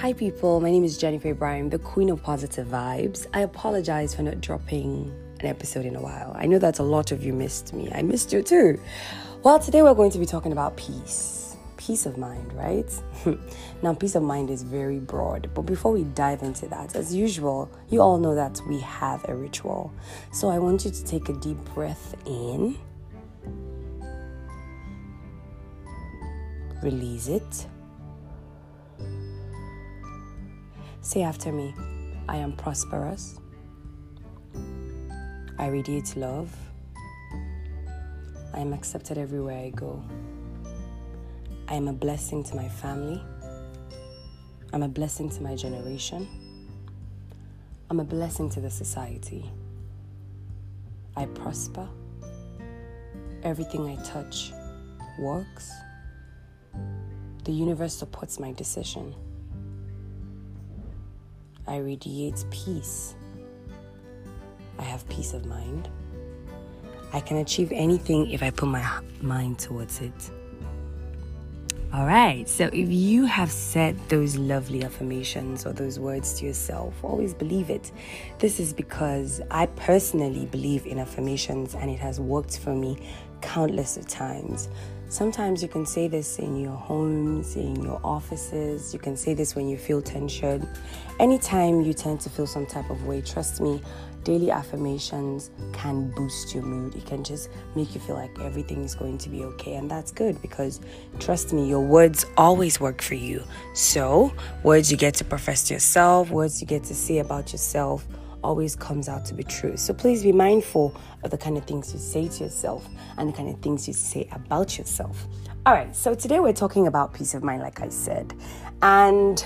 Hi, people. My name is Jennifer Ibrahim, the queen of positive vibes. I apologize for not dropping an episode in a while. I know that a lot of you missed me. I missed you too. Well, today we're going to be talking about peace. Peace of mind, right? now, peace of mind is very broad, but before we dive into that, as usual, you all know that we have a ritual. So I want you to take a deep breath in, release it Say after me I am prosperous. I radiate love. I am accepted everywhere I go. I am a blessing to my family. I'm a blessing to my generation. I'm a blessing to the society. I prosper. Everything I touch works. The universe supports my decision. I radiate peace. I have peace of mind. I can achieve anything if I put my mind towards it. All right, so if you have said those lovely affirmations or those words to yourself, always believe it. This is because I personally believe in affirmations and it has worked for me countless of times. Sometimes you can say this in your homes, in your offices. You can say this when you feel tension. Anytime you tend to feel some type of way, trust me, daily affirmations can boost your mood. It can just make you feel like everything is going to be okay. And that's good because, trust me, your words always work for you. So, words you get to profess to yourself, words you get to say about yourself always comes out to be true. So please be mindful of the kind of things you say to yourself and the kind of things you say about yourself. All right, so today we're talking about peace of mind, like I said. And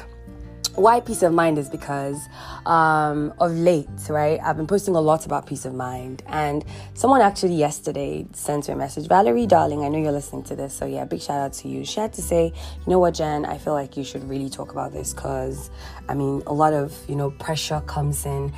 why peace of mind is because um, of late, right? I've been posting a lot about peace of mind, and someone actually yesterday sent me a message, Valerie, darling. I know you're listening to this, so yeah, big shout out to you. She had to say, you know what, Jen, I feel like you should really talk about this because, I mean, a lot of you know pressure comes in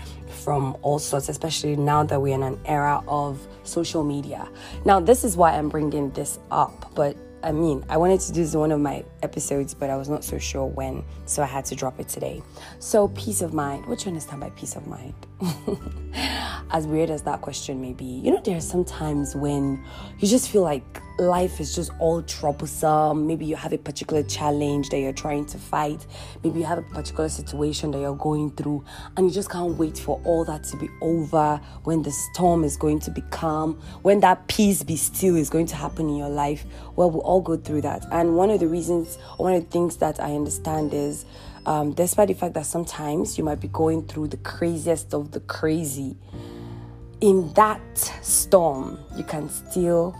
from all sorts, especially now that we're in an era of social media. Now, this is why I'm bringing this up, but I mean, I wanted to do this one of my episodes, but I was not so sure when, so I had to drop it today. So, peace of mind. What do you understand by peace of mind? as weird as that question may be, you know, there are some times when you just feel like life is just all troublesome. Maybe you have a particular challenge that you're trying to fight. Maybe you have a particular situation that you're going through, and you just can't wait for all that to be over. When the storm is going to be calm, when that peace be still is going to happen in your life. Well, we all go through that. And one of the reasons, one of the things that I understand is um, despite the fact that sometimes you might be going through the craziest of the crazy, in that storm, you can still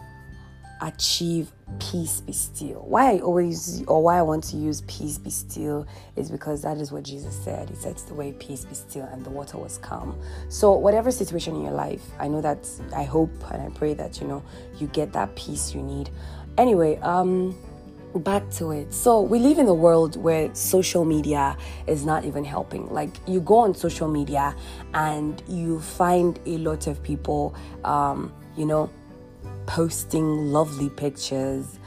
achieve peace be still. Why I always or why I want to use peace be still is because that is what Jesus said. He said the way peace be still and the water was calm. So whatever situation in your life, I know that I hope and I pray that you know you get that peace you need. Anyway, um back to it. So, we live in a world where social media is not even helping. Like, you go on social media and you find a lot of people, um, you know, posting lovely pictures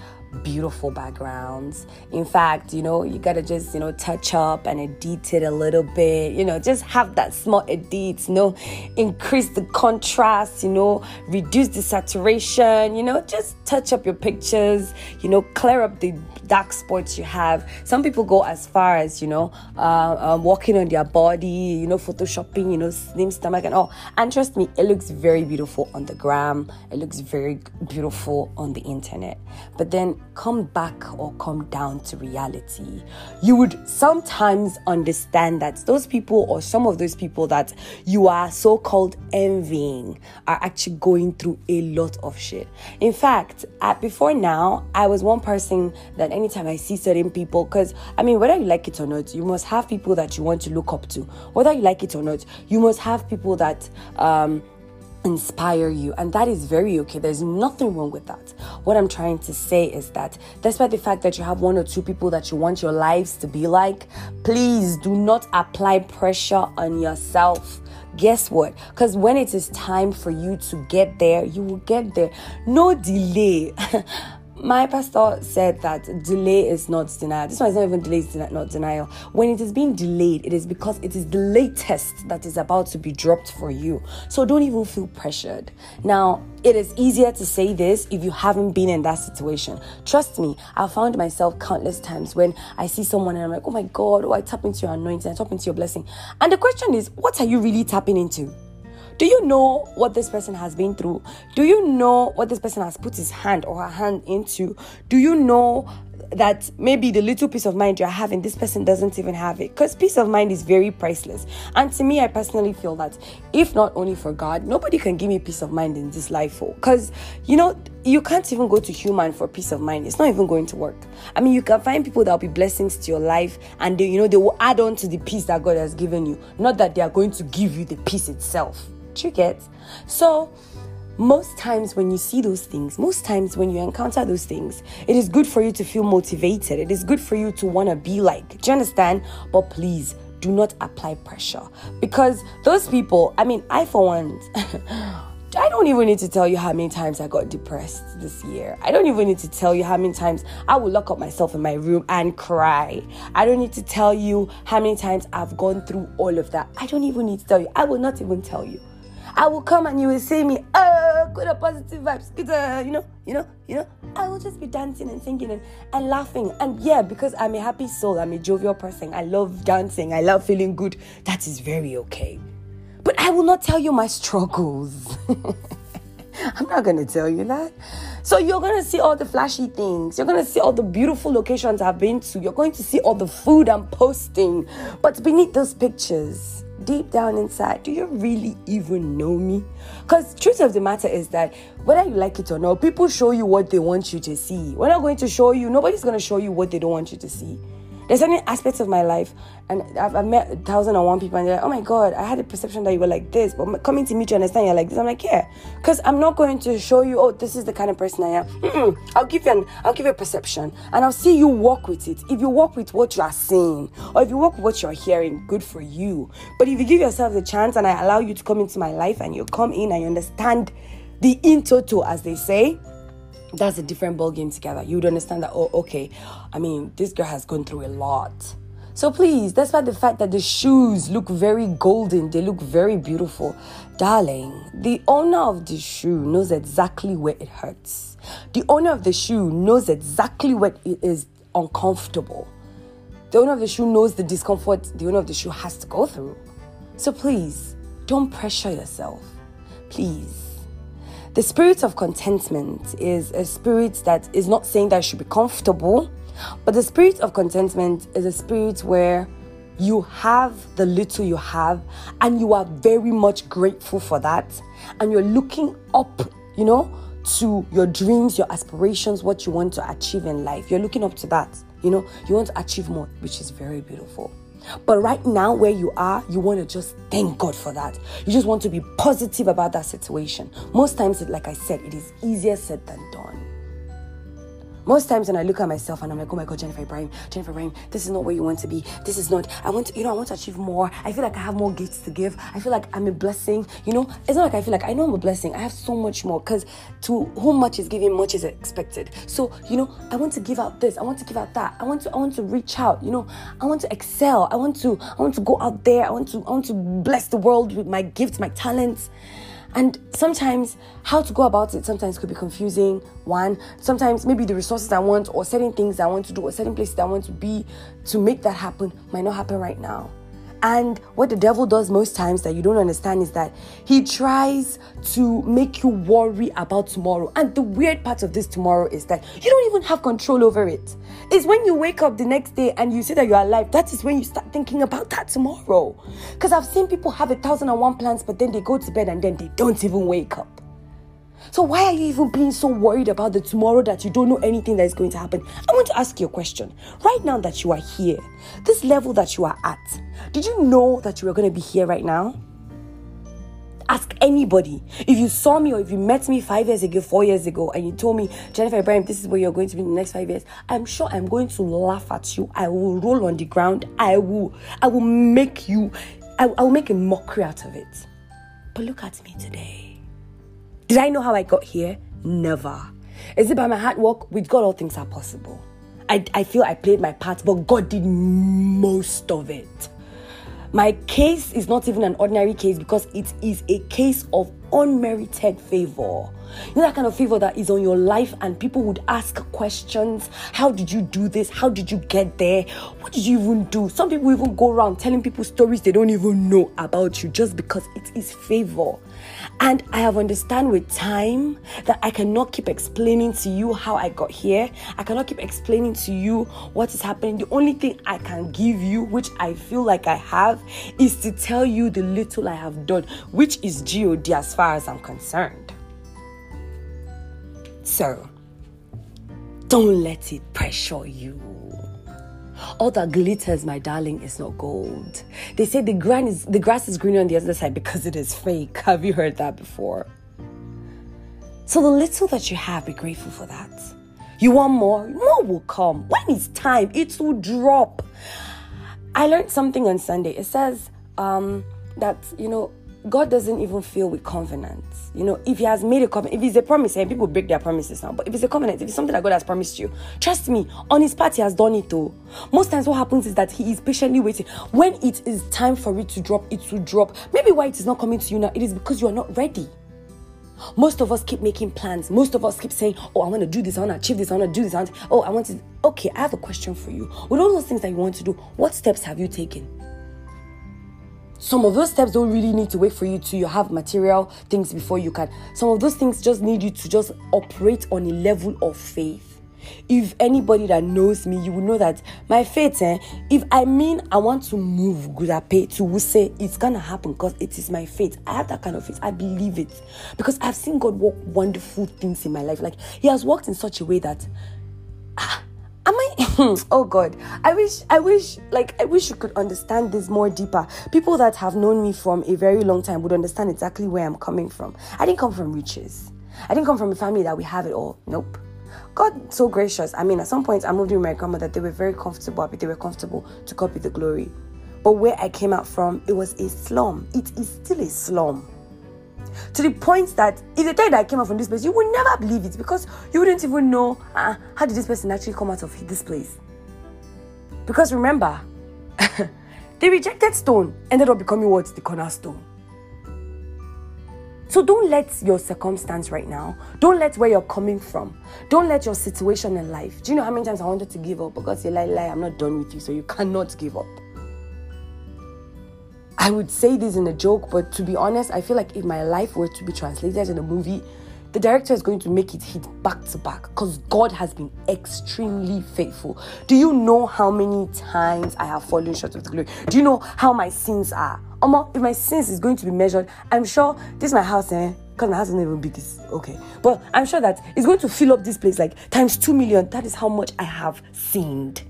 beautiful backgrounds. In fact, you know, you gotta just, you know, touch up and edit it a little bit, you know, just have that small edit, you know, increase the contrast, you know, reduce the saturation, you know, just touch up your pictures, you know, clear up the dark spots you have. Some people go as far as, you know, uh, uh, walking on their body, you know, photoshopping, you know, slim stomach and all. And trust me, it looks very beautiful on the gram, it looks very beautiful on the internet. But then come back or come down to reality, you would sometimes understand that those people or some of those people that you are so called envying are actually going through a lot of shit. In fact, at, before now, I was one person that anytime I see certain people, because I mean, whether you like it or not, you must have people that you want to look up to. Whether you like it or not, you must have people that, um, inspire you and that is very okay. There's nothing wrong with that. What i'm trying to say is that despite the fact that you have one or two people that you want your lives to be like please do not apply pressure on yourself. Guess what? Because when it is time for you to get there you will get there. No delay my pastor said that delay is not denial. This one is not even delay, is not denial. When it is being delayed, it is because it is the latest that is about to be dropped for you. So don't even feel pressured. Now, it is easier to say this if you haven't been in that situation. Trust me, I found myself countless times when I see someone and I'm like, oh my God, oh, I tap into your anointing, I tap into your blessing. And the question is, what are you really tapping into? Do you know what this person has been through? Do you know what this person has put his hand or her hand into? Do you know that maybe the little peace of mind you're having, this person doesn't even have it? Because peace of mind is very priceless. And to me, I personally feel that if not only for God, nobody can give me peace of mind in this life. Because, you know, you can't even go to human for peace of mind. It's not even going to work. I mean, you can find people that will be blessings to your life and they, you know, they will add on to the peace that God has given you. Not that they are going to give you the peace itself. Get? So, most times when you see those things, most times when you encounter those things, it is good for you to feel motivated. It is good for you to want to be like. Do you understand? But please do not apply pressure because those people, I mean, I for one, I don't even need to tell you how many times I got depressed this year. I don't even need to tell you how many times I will lock up myself in my room and cry. I don't need to tell you how many times I've gone through all of that. I don't even need to tell you. I will not even tell you. I will come and you will see me, oh, good positive vibes, good, uh, you know, you know, you know. I will just be dancing and singing and, and laughing. And yeah, because I'm a happy soul, I'm a jovial person. I love dancing, I love feeling good. That is very okay. But I will not tell you my struggles. I'm not to tell you that. So you're to see all the flashy things. You're to see all the beautiful locations I've been to. You're going to see all the food I'm posting. But beneath those pictures, deep down inside, do you really even know me? Because truth of the matter is that whether you like it or not, people show you what they want you to see. We're not going to show you, nobody's going to show you what they don't want you to see. There's certain aspects of my life, and I've, I've met a thousand and one people, and they're like, oh my God, I had a perception that you were like this, but coming to meet you, understand you're like this. I'm like, yeah, because I'm not going to show you, oh, this is the kind of person I am. Mm-mm. I'll give you an, I'll give you a perception, and I'll see you walk with it. If you walk with what you are seeing, or if you walk with what you're hearing, good for you. But if you give yourself the chance, and I allow you to come into my life, and you come in and you understand the in total, as they say, that's a different ball game together. You would understand that, oh, okay, I mean, this girl has gone through a lot. So please, despite the fact that the shoes look very golden, they look very beautiful, darling, the owner of the shoe knows exactly where it hurts. The owner of the shoe knows exactly what it is uncomfortable. The owner of the shoe knows the discomfort the owner of the shoe has to go through. So please, don't pressure yourself. Please the spirit of contentment is a spirit that is not saying that you should be comfortable, but the spirit of contentment is a spirit where you have the little you have and you are very much grateful for that and you're looking up, you know, to your dreams, your aspirations, what you want to achieve in life. You're looking up to that. You know, you want to achieve more, which is very beautiful. But right now, where you are, you want to just thank God for that. You just want to be positive about that situation. Most times, like I said, it is easier said than done. Most times when I look at myself and I'm like, oh my God, Jennifer Ibrahim, Jennifer Ibrahim, this is not where you want to be. This is not, I want to, you know, I want to achieve more. I feel like I have more gifts to give. I feel like I'm a blessing. You know, it's not like I feel like I know I'm a blessing. I have so much more because to whom much is given, much is expected. So, you know, I want to give out this. I want to give out that. I want to, I want to reach out. You know, I want to excel. I want to, I want to go out there. I want to, I want to bless the world with my gifts, my talents. And sometimes how to go about it sometimes could be confusing. One, sometimes maybe the resources I want or certain things I want to do or certain places I want to be to make that happen might not happen right now. And what the devil does most times that you don't understand is that he tries to make you worry about tomorrow. And the weird part of this tomorrow is that you don't even have control over it. It's when you wake up the next day and you see that you're alive, that is when you start thinking about that tomorrow. Because I've seen people have a thousand and one plans, but then they go to bed and then they don't even wake up. So why are you even being so worried about the tomorrow that you don't know anything that is going to happen? I want to ask you a question. Right now that you are here, this level that you are at, did you know that you were going to be here right now? Ask anybody. If you saw me or if you met me five years ago, four years ago, and you told me, Jennifer Ibrahim, this is where you're going to be in the next five years, I'm sure I'm going to laugh at you. I will roll on the ground. I will, I will make you, I, I will make a mockery out of it. But look at me today. Did I know how I got here? Never. Is it by my hard work? With God, all things are possible. I, I feel I played my part, but God did most of it. My case is not even an ordinary case because it is a case of unmerited favor. You know that kind of favor that is on your life, and people would ask questions How did you do this? How did you get there? What did you even do? Some people even go around telling people stories they don't even know about you just because it is favor. And I have understand with time that I cannot keep explaining to you how I got here. I cannot keep explaining to you what is happening. The only thing I can give you, which I feel like I have, is to tell you the little I have done, which is God as far as I'm concerned. So, don't let it pressure you. All that glitters, my darling, is not gold. They say the, is, the grass is greener on the other side because it is fake. Have you heard that before? So, the little that you have, be grateful for that. You want more? More will come. When it's time, it will drop. I learned something on Sunday. It says um, that, you know, God doesn't even feel with covenants. You know, if He has made a covenant, if it's a promise, and people break their promises now, but if it's a covenant, if it's something that God has promised you, trust me, on His part, He has done it too. Most times, what happens is that He is patiently waiting. When it is time for it to drop, it will drop. Maybe why it is not coming to you now, it is because you are not ready. Most of us keep making plans. Most of us keep saying, Oh, I want to do this, I want to achieve this, I want to do this. I want to... Oh, I want to. Okay, I have a question for you. With all those things that you want to do, what steps have you taken? Some of those steps don't really need to wait for you to you have material things before you can. Some of those things just need you to just operate on a level of faith. If anybody that knows me you will know that my faith eh, if i mean i want to move gudape to wuse it's gonna happen because it is my faith. I have that kind of faith. I believe it. Because i've seen god work wonderful things in my life. Like he has worked in such a way that oh god. I wish I wish like I wish you could understand this more deeper. People that have known me from a very long time would understand exactly where I'm coming from. I didn't come from riches. I didn't come from a family that we have it all. Nope. God so gracious. I mean at some point I moved with my grandmother. They were very comfortable. They were comfortable to copy the glory. But where I came out from it was a slum. It is still a slum to the point that if tell you that I came out from this place, you would never believe it because you wouldn't even know uh, how did this person actually come out of this place. Because remember, the rejected stone ended up becoming what the cornerstone. So don't let your circumstance right now, don't let where you're coming from, don't let your situation in life. Do you know how many times I wanted to give up? Because you lie, lie, I'm not done with you, so you cannot give up. I would say this in a joke, but to be honest, I feel like if my life were to be translated in a movie, the director is going to make it hit back to back because God has been extremely faithful. Do you know how many times I have fallen short of the glory? Do you know how my sins are? Oma, if my sins is going to be measured, I'm sure this is my house, eh? Because my house isn't even big, it's okay. But I'm sure that it's going to fill up this place like times two million. That is how much I have sinned.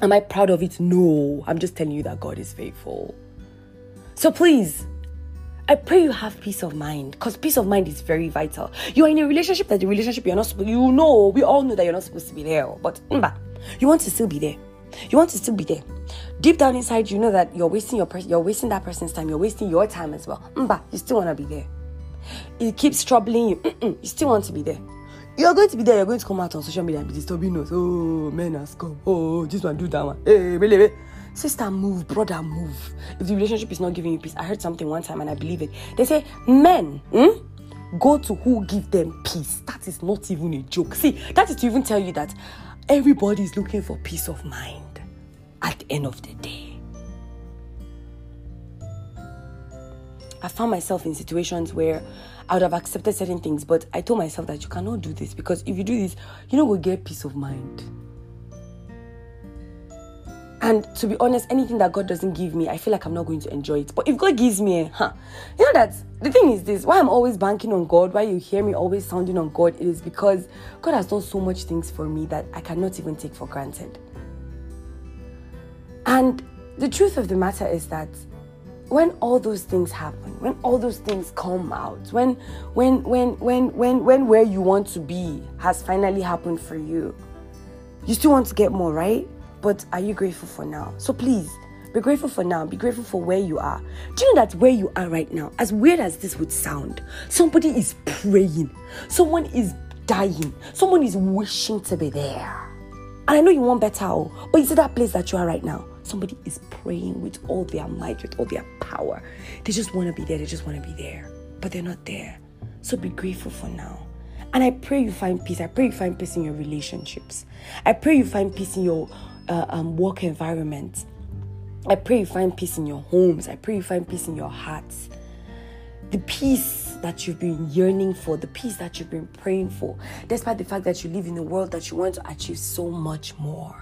Am I proud of it? No. I'm just telling you that God is faithful. So please, I pray you have peace of mind because peace of mind is very vital. You are in a relationship that the relationship you're not supposed you know, we all know that you're not supposed to be there, but mba, you want to still be there. You want to still be there. Deep down inside, you know that you're wasting your person, you're wasting that person's time, you're wasting your time as well. Mba, you still want to be there. It keeps troubling you. Mm-mm, you still want to be there. You're going to be there, you're going to come out on social media and be disturbing us. Oh, men has come. Oh, this one do that one. Hey, really, Sister, move. Brother, move. If the relationship is not giving you peace, I heard something one time and I believe it. They say, men, hmm, go to who give them peace. That is not even a joke. See, that is to even tell you that everybody is looking for peace of mind at the end of the day. I found myself in situations where I would have accepted certain things, but I told myself that you cannot do this because if you do this, you know, we'll get peace of mind. And to be honest, anything that God doesn't give me, I feel like I'm not going to enjoy it. But if God gives me, eh, huh, you know that the thing is this: why I'm always banking on God, why you hear me always sounding on God, it is because God has done so much things for me that I cannot even take for granted. And the truth of the matter is that when all those things happen, when all those things come out, when when when when when when where you want to be has finally happened for you, you still want to get more, right? But are you grateful for now? So please, be grateful for now. Be grateful for where you are. Do you know that where you are right now, as weird as this would sound, somebody is praying. Someone is dying. Someone is wishing to be there. And I know you want better, oh, but is it that place that you are right now? Somebody is praying with all their might, with all their power. They just want to be there. They just want to be there, but they're not there. So be grateful for now. And I pray you find peace. I pray you find peace in your relationships. I pray you find peace in your uh, um, work environment. I pray you find peace in your homes. I pray you find peace in your hearts. The peace that you've been yearning for, the peace that you've been praying for, despite the fact that you live in a world that you want to achieve so much more.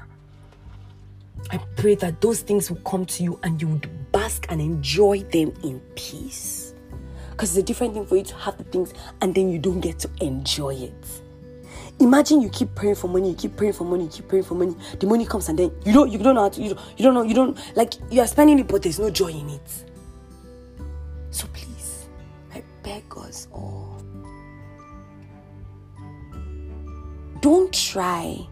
I pray that those things will come to you and you would bask and enjoy them in peace. Because it's a different thing for you to have the things and then you don't get to enjoy it. Imagine you keep praying for money, you keep praying for money, you keep praying for money. The money comes and then you don't you don't know how to you don't, you don't know you don't like you are spending it but there's no joy in it. So please, I beg us all. Don't try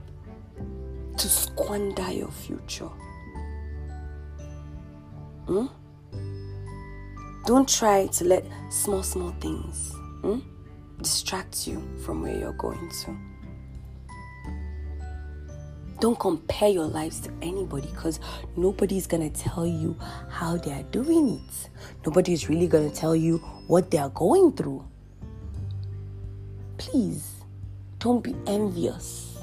to squander your future. Hmm? Don't try to let small, small things hmm, distract you from where you're going to. Don't compare your lives to anybody because nobody's gonna tell you how they are doing it. Nobody's really gonna tell you what they are going through. Please, don't be envious.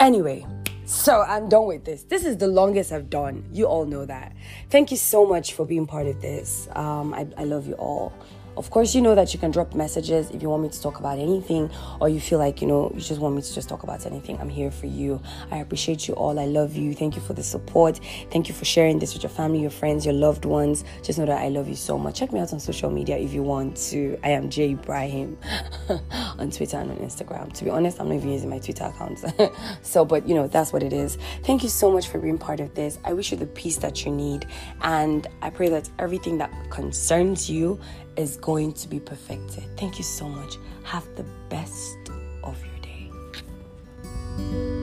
Anyway, so I'm done with this. This is the longest I've done. You all know that. Thank you so much for being part of this. Um, I, I love you all. Of course, you know that you can drop messages if you want me to talk about anything or you feel like, you know, you just want me to just talk about anything. I'm here for you. I appreciate you all. I love you. Thank you for the support. Thank you for sharing this with your family, your friends, your loved ones. Just know that I love you so much. Check me out on social media if you want to. I am Jay Ibrahim on Twitter and on Instagram. To be honest, I'm not even using my Twitter account. so, but you know, that's what it is. Thank you so much for being part of this. I wish you the peace that you need. And I pray that everything that concerns you is going to be perfected. Thank you so much. Have the best of your day.